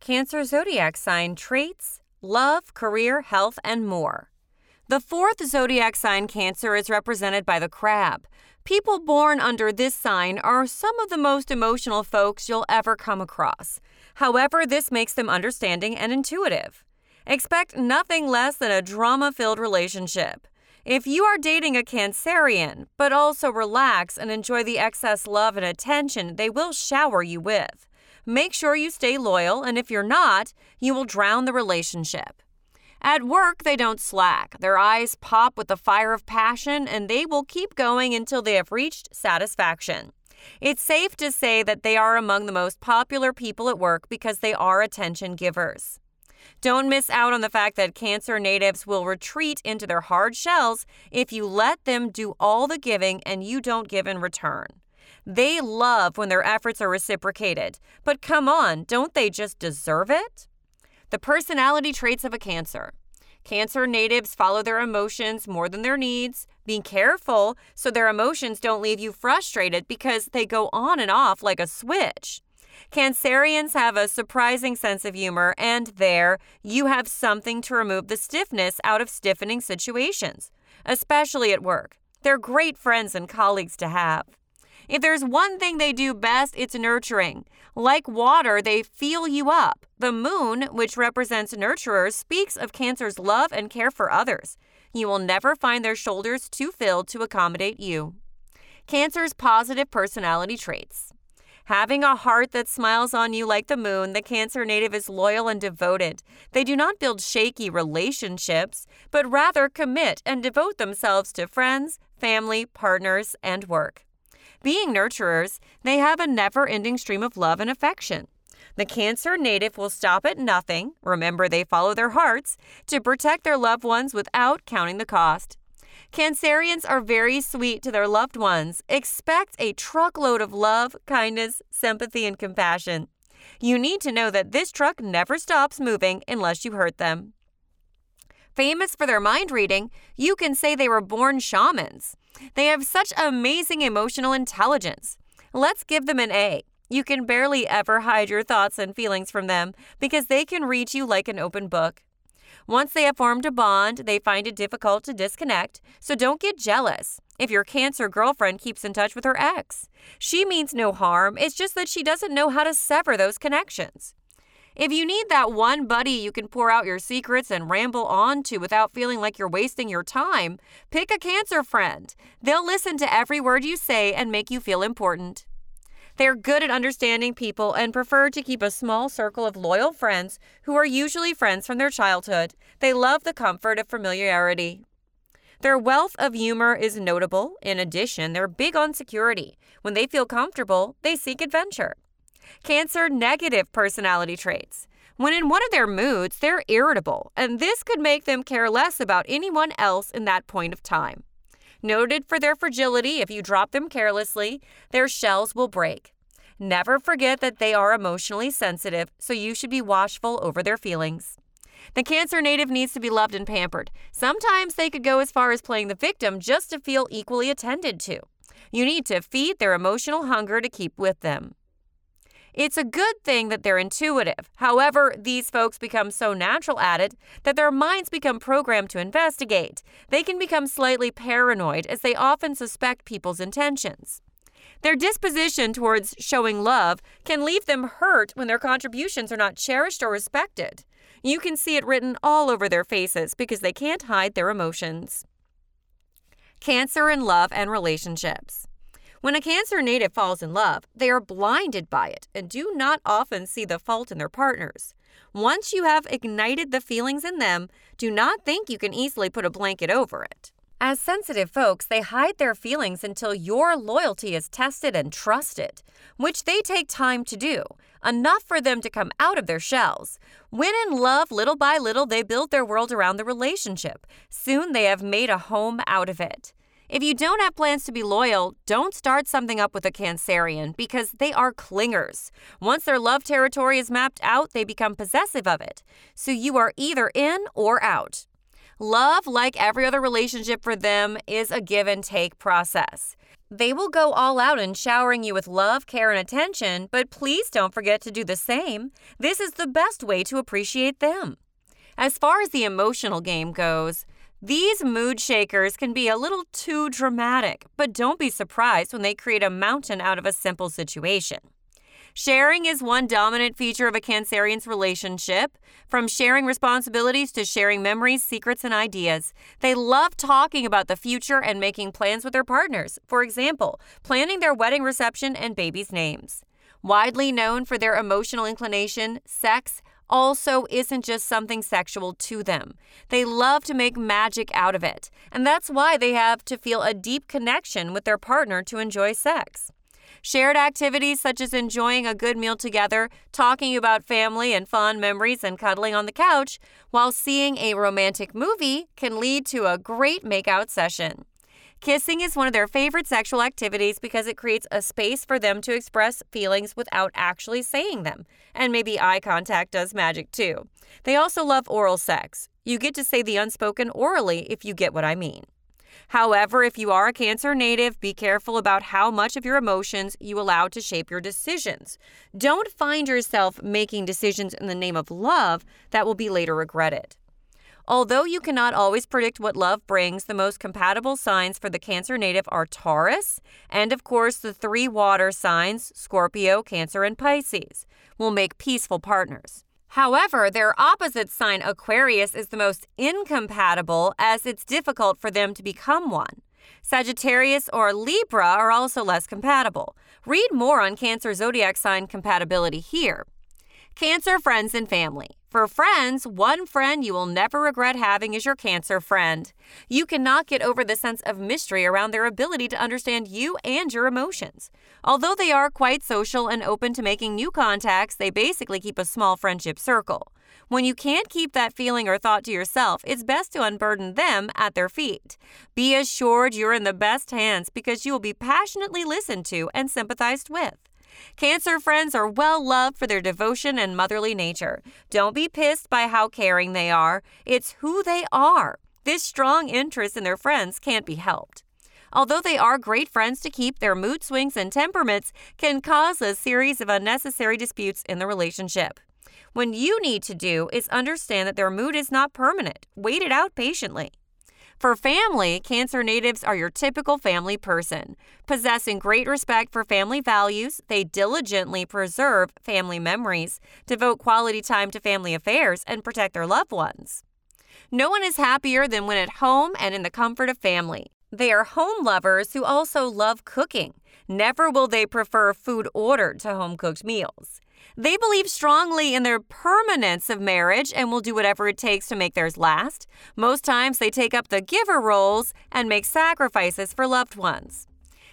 Cancer zodiac sign traits, love, career, health, and more. The fourth zodiac sign, Cancer, is represented by the crab. People born under this sign are some of the most emotional folks you'll ever come across. However, this makes them understanding and intuitive. Expect nothing less than a drama filled relationship. If you are dating a Cancerian, but also relax and enjoy the excess love and attention they will shower you with, make sure you stay loyal, and if you're not, you will drown the relationship. At work, they don't slack. Their eyes pop with the fire of passion, and they will keep going until they have reached satisfaction. It's safe to say that they are among the most popular people at work because they are attention givers. Don't miss out on the fact that Cancer natives will retreat into their hard shells if you let them do all the giving and you don't give in return. They love when their efforts are reciprocated, but come on, don't they just deserve it? The personality traits of a Cancer. Cancer natives follow their emotions more than their needs. Be careful so their emotions don't leave you frustrated because they go on and off like a switch. Cancerians have a surprising sense of humor, and there, you have something to remove the stiffness out of stiffening situations, especially at work. They're great friends and colleagues to have. If there's one thing they do best, it's nurturing. Like water, they feel you up. The moon, which represents nurturers, speaks of Cancer's love and care for others. You will never find their shoulders too filled to accommodate you. Cancer's positive personality traits. Having a heart that smiles on you like the moon, the Cancer native is loyal and devoted. They do not build shaky relationships, but rather commit and devote themselves to friends, family, partners, and work. Being nurturers, they have a never ending stream of love and affection. The Cancer native will stop at nothing, remember they follow their hearts, to protect their loved ones without counting the cost. Cancerians are very sweet to their loved ones. Expect a truckload of love, kindness, sympathy, and compassion. You need to know that this truck never stops moving unless you hurt them. Famous for their mind reading, you can say they were born shamans. They have such amazing emotional intelligence. Let's give them an A. You can barely ever hide your thoughts and feelings from them because they can read you like an open book. Once they have formed a bond, they find it difficult to disconnect, so don't get jealous if your Cancer girlfriend keeps in touch with her ex. She means no harm, it's just that she doesn't know how to sever those connections. If you need that one buddy you can pour out your secrets and ramble on to without feeling like you're wasting your time, pick a Cancer friend. They'll listen to every word you say and make you feel important. They're good at understanding people and prefer to keep a small circle of loyal friends who are usually friends from their childhood. They love the comfort of familiarity. Their wealth of humor is notable. In addition, they're big on security. When they feel comfortable, they seek adventure. Cancer negative personality traits. When in one of their moods, they're irritable, and this could make them care less about anyone else in that point of time. Noted for their fragility, if you drop them carelessly, their shells will break. Never forget that they are emotionally sensitive, so you should be watchful over their feelings. The Cancer native needs to be loved and pampered. Sometimes they could go as far as playing the victim just to feel equally attended to. You need to feed their emotional hunger to keep with them. It's a good thing that they're intuitive. However, these folks become so natural at it that their minds become programmed to investigate. They can become slightly paranoid as they often suspect people's intentions. Their disposition towards showing love can leave them hurt when their contributions are not cherished or respected. You can see it written all over their faces because they can't hide their emotions. Cancer in love and relationships. When a Cancer native falls in love, they are blinded by it and do not often see the fault in their partners. Once you have ignited the feelings in them, do not think you can easily put a blanket over it. As sensitive folks, they hide their feelings until your loyalty is tested and trusted, which they take time to do, enough for them to come out of their shells. When in love, little by little, they build their world around the relationship. Soon they have made a home out of it. If you don't have plans to be loyal, don't start something up with a Cancerian because they are clingers. Once their love territory is mapped out, they become possessive of it. So you are either in or out. Love, like every other relationship for them, is a give and take process. They will go all out in showering you with love, care, and attention, but please don't forget to do the same. This is the best way to appreciate them. As far as the emotional game goes, these mood shakers can be a little too dramatic, but don't be surprised when they create a mountain out of a simple situation. Sharing is one dominant feature of a Cancerian's relationship. From sharing responsibilities to sharing memories, secrets, and ideas. They love talking about the future and making plans with their partners. For example, planning their wedding reception and babies' names. Widely known for their emotional inclination, sex also isn't just something sexual to them. They love to make magic out of it, and that's why they have to feel a deep connection with their partner to enjoy sex. Shared activities such as enjoying a good meal together, talking about family and fond memories, and cuddling on the couch while seeing a romantic movie can lead to a great makeout session. Kissing is one of their favorite sexual activities because it creates a space for them to express feelings without actually saying them. And maybe eye contact does magic too. They also love oral sex. You get to say the unspoken orally if you get what I mean. However, if you are a Cancer native, be careful about how much of your emotions you allow to shape your decisions. Don't find yourself making decisions in the name of love that will be later regretted. Although you cannot always predict what love brings, the most compatible signs for the Cancer native are Taurus, and of course, the three water signs Scorpio, Cancer, and Pisces will make peaceful partners. However, their opposite sign, Aquarius, is the most incompatible as it's difficult for them to become one. Sagittarius or Libra are also less compatible. Read more on Cancer zodiac sign compatibility here. Cancer friends and family. For friends, one friend you will never regret having is your Cancer friend. You cannot get over the sense of mystery around their ability to understand you and your emotions. Although they are quite social and open to making new contacts, they basically keep a small friendship circle. When you can't keep that feeling or thought to yourself, it's best to unburden them at their feet. Be assured you're in the best hands because you will be passionately listened to and sympathized with. Cancer friends are well loved for their devotion and motherly nature. Don't be pissed by how caring they are, it's who they are. This strong interest in their friends can't be helped. Although they are great friends to keep, their mood swings and temperaments can cause a series of unnecessary disputes in the relationship. What you need to do is understand that their mood is not permanent. Wait it out patiently. For family, Cancer natives are your typical family person. Possessing great respect for family values, they diligently preserve family memories, devote quality time to family affairs, and protect their loved ones. No one is happier than when at home and in the comfort of family. They are home lovers who also love cooking. Never will they prefer food ordered to home cooked meals. They believe strongly in their permanence of marriage and will do whatever it takes to make theirs last. Most times, they take up the giver roles and make sacrifices for loved ones.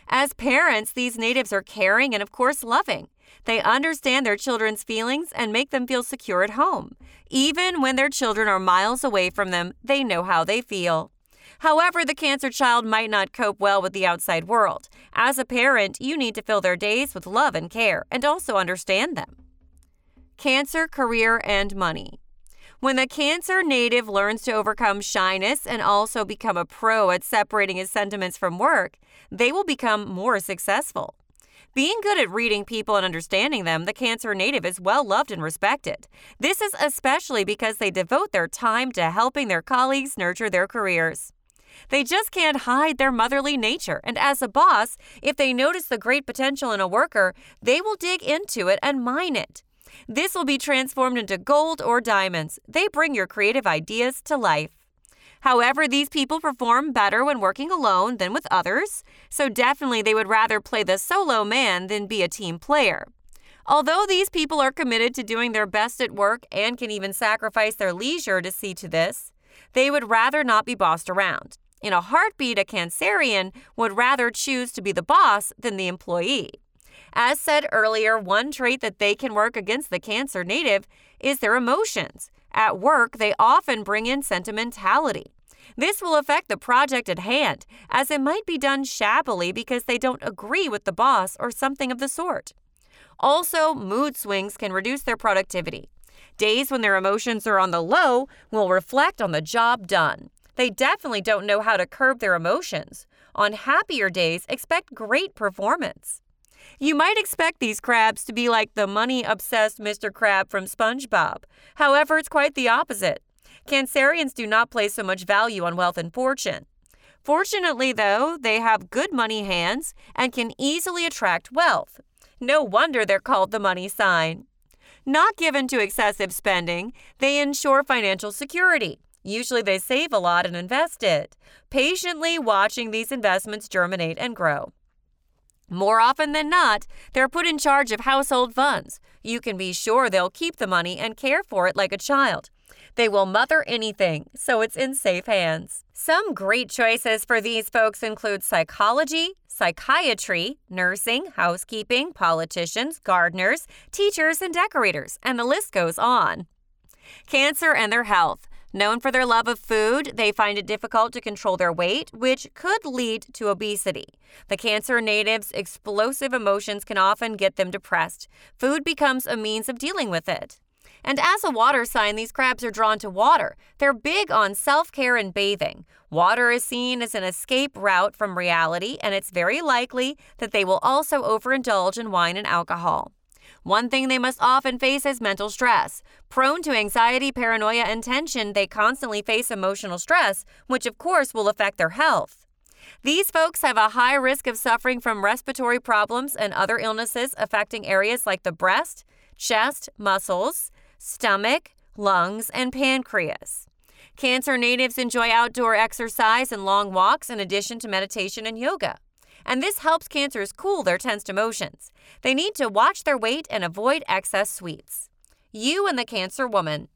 As parents, these natives are caring and, of course, loving. They understand their children's feelings and make them feel secure at home. Even when their children are miles away from them, they know how they feel. However, the cancer child might not cope well with the outside world. As a parent, you need to fill their days with love and care and also understand them. Cancer, career, and money. When the Cancer native learns to overcome shyness and also become a pro at separating his sentiments from work, they will become more successful. Being good at reading people and understanding them, the Cancer native is well loved and respected. This is especially because they devote their time to helping their colleagues nurture their careers. They just can't hide their motherly nature, and as a boss, if they notice the great potential in a worker, they will dig into it and mine it. This will be transformed into gold or diamonds. They bring your creative ideas to life. However, these people perform better when working alone than with others, so definitely they would rather play the solo man than be a team player. Although these people are committed to doing their best at work and can even sacrifice their leisure to see to this, they would rather not be bossed around. In a heartbeat, a Cancerian would rather choose to be the boss than the employee. As said earlier, one trait that they can work against the Cancer native is their emotions. At work, they often bring in sentimentality. This will affect the project at hand, as it might be done shabbily because they don't agree with the boss or something of the sort. Also, mood swings can reduce their productivity. Days when their emotions are on the low will reflect on the job done. They definitely don't know how to curb their emotions. On happier days, expect great performance. You might expect these crabs to be like the money obsessed Mr. Crab from SpongeBob. However, it's quite the opposite. Cancerians do not place so much value on wealth and fortune. Fortunately, though, they have good money hands and can easily attract wealth. No wonder they're called the money sign. Not given to excessive spending, they ensure financial security. Usually they save a lot and invest it, patiently watching these investments germinate and grow. More often than not, they're put in charge of household funds. You can be sure they'll keep the money and care for it like a child. They will mother anything, so it's in safe hands. Some great choices for these folks include psychology, psychiatry, nursing, housekeeping, politicians, gardeners, teachers, and decorators, and the list goes on. Cancer and their health. Known for their love of food, they find it difficult to control their weight, which could lead to obesity. The Cancer natives' explosive emotions can often get them depressed. Food becomes a means of dealing with it. And as a water sign, these crabs are drawn to water. They're big on self care and bathing. Water is seen as an escape route from reality, and it's very likely that they will also overindulge in wine and alcohol. One thing they must often face is mental stress. Prone to anxiety, paranoia, and tension, they constantly face emotional stress, which of course will affect their health. These folks have a high risk of suffering from respiratory problems and other illnesses affecting areas like the breast, chest, muscles, stomach, lungs, and pancreas. Cancer natives enjoy outdoor exercise and long walks in addition to meditation and yoga and this helps cancers cool their tensed emotions. They need to watch their weight and avoid excess sweets. You and the Cancer Woman.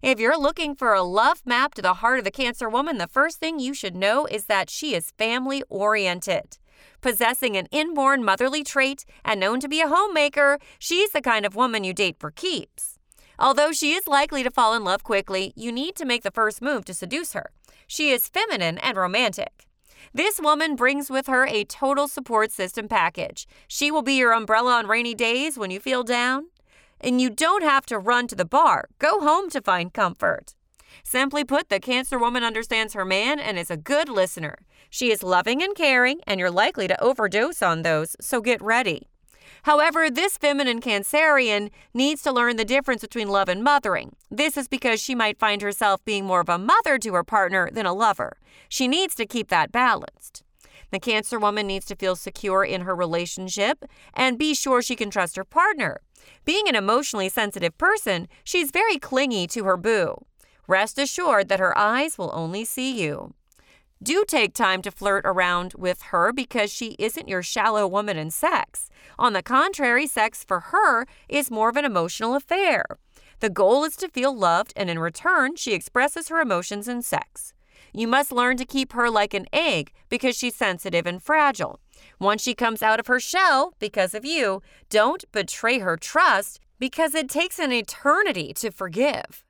If you're looking for a love map to the heart of the Cancer Woman, the first thing you should know is that she is family oriented. Possessing an inborn motherly trait and known to be a homemaker, she's the kind of woman you date for keeps. Although she is likely to fall in love quickly, you need to make the first move to seduce her. She is feminine and romantic. This woman brings with her a total support system package. She will be your umbrella on rainy days when you feel down. And you don't have to run to the bar, go home to find comfort. Simply put, the Cancer woman understands her man and is a good listener. She is loving and caring, and you're likely to overdose on those, so get ready. However, this feminine Cancerian needs to learn the difference between love and mothering. This is because she might find herself being more of a mother to her partner than a lover. She needs to keep that balanced. The Cancer woman needs to feel secure in her relationship and be sure she can trust her partner. Being an emotionally sensitive person, she's very clingy to her boo. Rest assured that her eyes will only see you. Do take time to flirt around with her because she isn't your shallow woman in sex. On the contrary, sex for her is more of an emotional affair. The goal is to feel loved, and in return, she expresses her emotions in sex. You must learn to keep her like an egg because she's sensitive and fragile. Once she comes out of her shell because of you, don't betray her trust because it takes an eternity to forgive.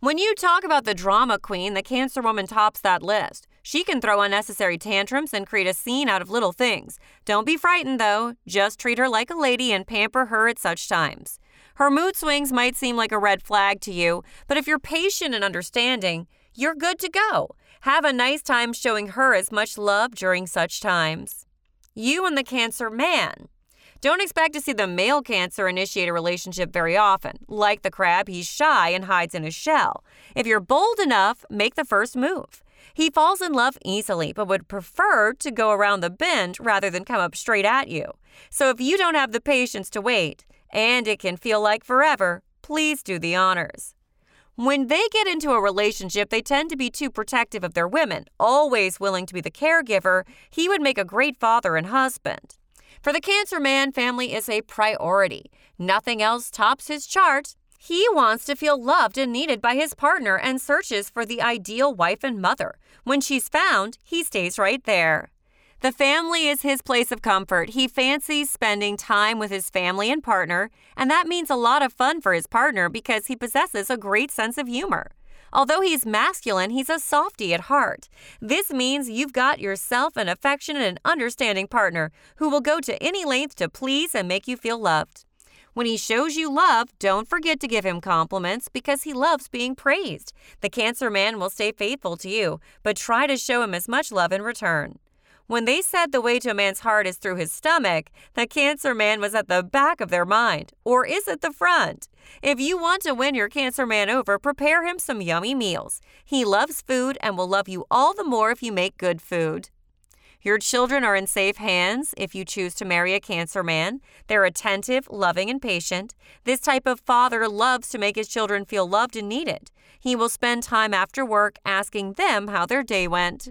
When you talk about the drama queen, the Cancer woman tops that list. She can throw unnecessary tantrums and create a scene out of little things. Don't be frightened, though. Just treat her like a lady and pamper her at such times. Her mood swings might seem like a red flag to you, but if you're patient and understanding, you're good to go. Have a nice time showing her as much love during such times. You and the Cancer man. Don't expect to see the male Cancer initiate a relationship very often. Like the crab, he's shy and hides in his shell. If you're bold enough, make the first move. He falls in love easily, but would prefer to go around the bend rather than come up straight at you. So if you don't have the patience to wait, and it can feel like forever, please do the honors. When they get into a relationship, they tend to be too protective of their women, always willing to be the caregiver. He would make a great father and husband. For the Cancer man, family is a priority. Nothing else tops his chart. He wants to feel loved and needed by his partner and searches for the ideal wife and mother. When she's found, he stays right there. The family is his place of comfort. He fancies spending time with his family and partner, and that means a lot of fun for his partner because he possesses a great sense of humor. Although he's masculine, he's a softy at heart. This means you've got yourself an affectionate and understanding partner who will go to any length to please and make you feel loved. When he shows you love, don't forget to give him compliments because he loves being praised. The Cancer man will stay faithful to you, but try to show him as much love in return. When they said the way to a man's heart is through his stomach, the Cancer Man was at the back of their mind, or is it the front? If you want to win your Cancer Man over, prepare him some yummy meals. He loves food and will love you all the more if you make good food. Your children are in safe hands if you choose to marry a Cancer man. They're attentive, loving, and patient. This type of father loves to make his children feel loved and needed. He will spend time after work asking them how their day went.